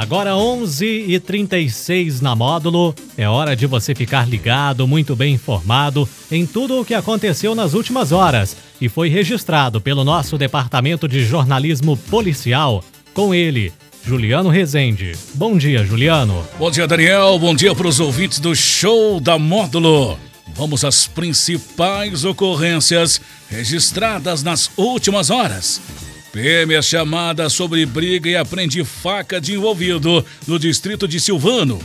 Agora 11h36 na módulo. É hora de você ficar ligado, muito bem informado em tudo o que aconteceu nas últimas horas e foi registrado pelo nosso departamento de jornalismo policial. Com ele, Juliano Rezende. Bom dia, Juliano. Bom dia, Daniel. Bom dia para os ouvintes do Show da Módulo. Vamos às principais ocorrências registradas nas últimas horas. PM é chamada sobre briga e apreende faca de envolvido no distrito de Silvano.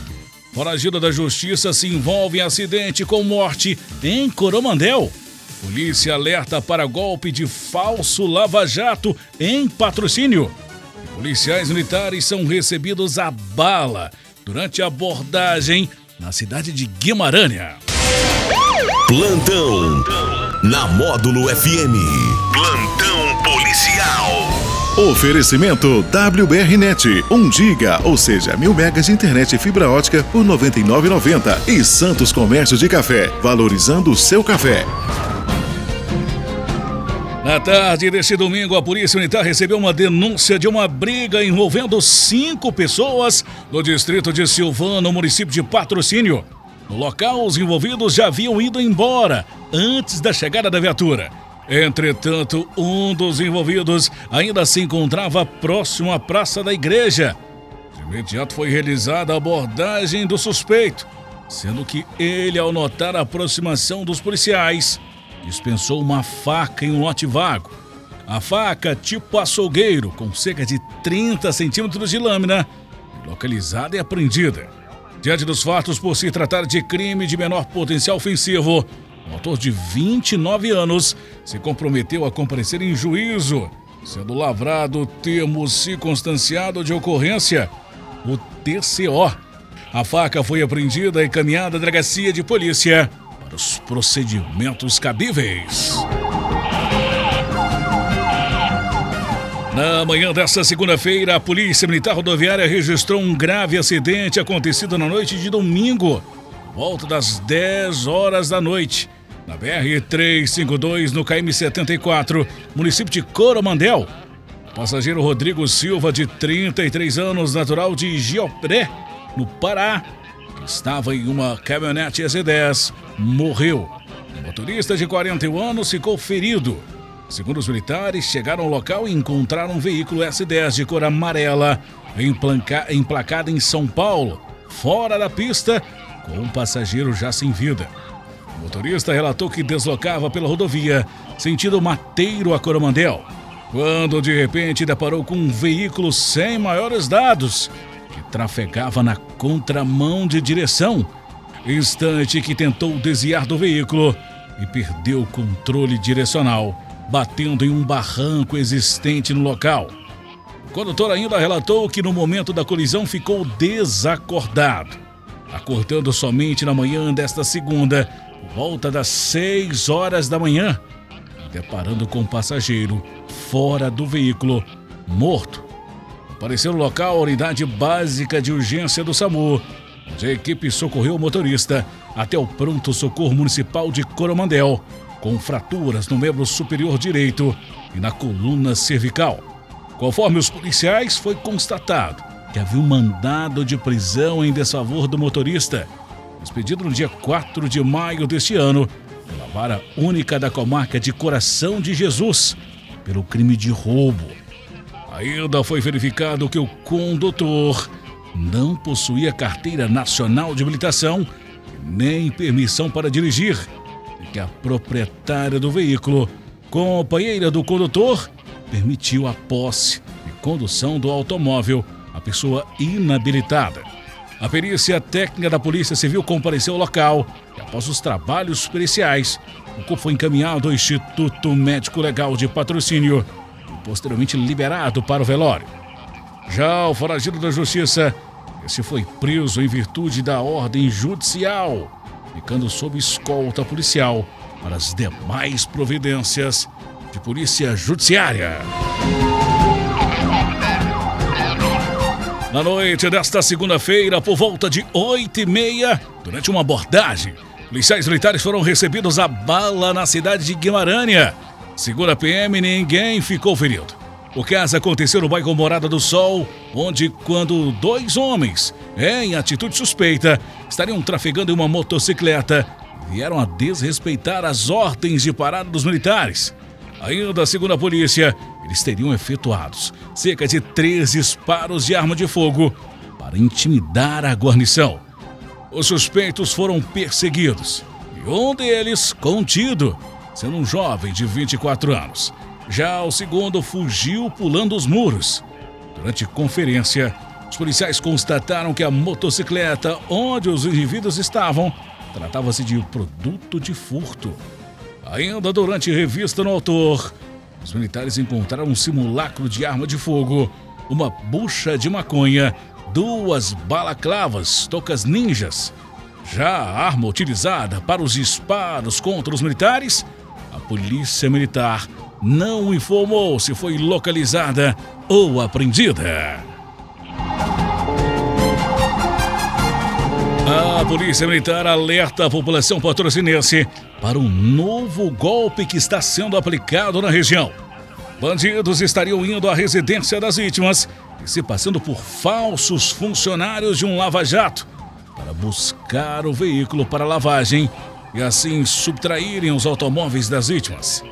Foragido da justiça se envolve em acidente com morte em Coromandel. Polícia alerta para golpe de falso lava-jato em patrocínio. Policiais militares são recebidos a bala durante a abordagem na cidade de Guimarães. Plantão na Módulo FM. Plantão policial. Oferecimento WBRnet, 1 giga, ou seja, mil megas de internet e fibra ótica por R$ 99,90. E Santos Comércio de Café, valorizando o seu café. Na tarde deste domingo, a Polícia Militar recebeu uma denúncia de uma briga envolvendo cinco pessoas no distrito de Silvano, município de Patrocínio. No local, os envolvidos já haviam ido embora antes da chegada da viatura. Entretanto, um dos envolvidos ainda se encontrava próximo à praça da igreja. De imediato foi realizada a abordagem do suspeito, sendo que ele, ao notar a aproximação dos policiais, dispensou uma faca em um lote vago. A faca, tipo açougueiro, com cerca de 30 centímetros de lâmina, localizada e apreendida. Diante dos fatos por se tratar de crime de menor potencial ofensivo, o autor de 29 anos se comprometeu a comparecer em juízo, sendo lavrado o termo circunstanciado de ocorrência, o TCO. A faca foi apreendida e encaminhada à delegacia de polícia para os procedimentos cabíveis. Na manhã desta segunda-feira, a Polícia Militar Rodoviária registrou um grave acidente acontecido na noite de domingo, volta das 10 horas da noite, na BR-352, no KM-74, município de Coromandel. Passageiro Rodrigo Silva, de 33 anos, natural de Giopré, no Pará, estava em uma caminhonete S10, morreu. O motorista de 41 anos ficou ferido. Segundo os militares, chegaram ao local e encontraram um veículo S10 de cor amarela, emplacado em São Paulo, fora da pista, com um passageiro já sem vida. O motorista relatou que deslocava pela rodovia, sentido Mateiro a Coromandel, quando de repente deparou com um veículo sem maiores dados, que trafegava na contramão de direção, instante que tentou desviar do veículo e perdeu o controle direcional batendo em um barranco existente no local. O condutor ainda relatou que no momento da colisão ficou desacordado, acordando somente na manhã desta segunda, volta das 6 horas da manhã, deparando com um passageiro fora do veículo, morto. Apareceu no local a unidade básica de urgência do SAMU, onde a equipe socorreu o motorista até o pronto socorro municipal de Coromandel, com fraturas no membro superior direito e na coluna cervical. Conforme os policiais, foi constatado que havia um mandado de prisão em desfavor do motorista, expedido no dia 4 de maio deste ano, pela vara única da comarca de Coração de Jesus, pelo crime de roubo. Ainda foi verificado que o condutor não possuía carteira nacional de habilitação nem permissão para dirigir que a proprietária do veículo, companheira do condutor, permitiu a posse e condução do automóvel à pessoa inabilitada. A perícia técnica da Polícia Civil compareceu ao local e, após os trabalhos periciais, o corpo foi encaminhado ao Instituto Médico Legal de Patrocínio e posteriormente liberado para o velório. Já o foragido da Justiça, esse foi preso em virtude da ordem judicial ficando sob escolta policial para as demais providências de polícia judiciária. Na noite desta segunda-feira, por volta de oito e meia, durante uma abordagem, policiais militares foram recebidos a bala na cidade de Guimarães. Segundo a PM, ninguém ficou ferido. O caso aconteceu no bairro Morada do Sol, onde, quando dois homens, em atitude suspeita, estariam trafegando em uma motocicleta, vieram a desrespeitar as ordens de parada dos militares. Ainda segundo a polícia, eles teriam efetuados cerca de três disparos de arma de fogo para intimidar a guarnição. Os suspeitos foram perseguidos e um deles contido, sendo um jovem de 24 anos. Já o segundo fugiu pulando os muros. Durante conferência, os policiais constataram que a motocicleta onde os indivíduos estavam tratava-se de produto de furto. Ainda durante revista no autor, os militares encontraram um simulacro de arma de fogo, uma bucha de maconha, duas balaclavas, tocas ninjas. Já a arma utilizada para os disparos contra os militares, a polícia militar não informou se foi localizada ou apreendida. A Polícia Militar alerta a população patrocinense para um novo golpe que está sendo aplicado na região. Bandidos estariam indo à residência das vítimas e se passando por falsos funcionários de um lava-jato para buscar o veículo para lavagem e assim subtraírem os automóveis das vítimas.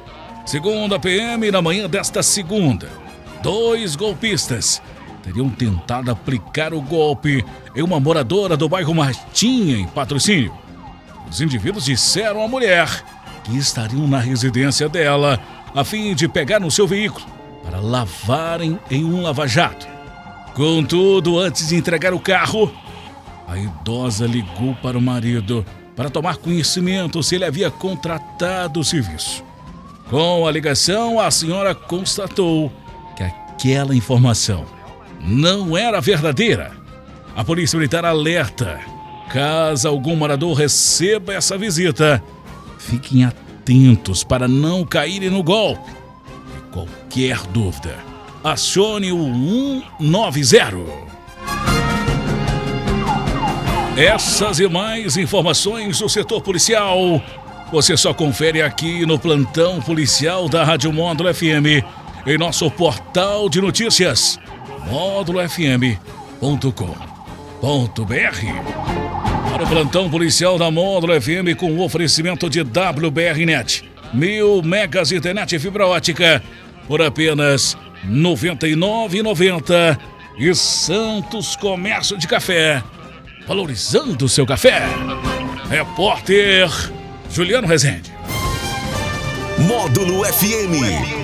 Segundo a PM, na manhã desta segunda, dois golpistas teriam tentado aplicar o golpe em uma moradora do bairro Martinha, em patrocínio. Os indivíduos disseram à mulher que estariam na residência dela a fim de pegar no seu veículo para lavarem em um lava-jato. Contudo, antes de entregar o carro, a idosa ligou para o marido para tomar conhecimento se ele havia contratado o serviço. Com a ligação, a senhora constatou que aquela informação não era verdadeira. A Polícia Militar alerta: caso algum morador receba essa visita, fiquem atentos para não caírem no golpe. E qualquer dúvida, acione o 190. Essas e mais informações do setor policial você só confere aqui no plantão policial da Rádio Módulo FM, em nosso portal de notícias, módulofm.com.br. Para o plantão policial da Módulo FM com o oferecimento de WBRnet, mil megas internet fibra ótica por apenas R$ 99,90 e Santos Comércio de Café, valorizando seu café. Repórter Juliano Rezende. Módulo FM.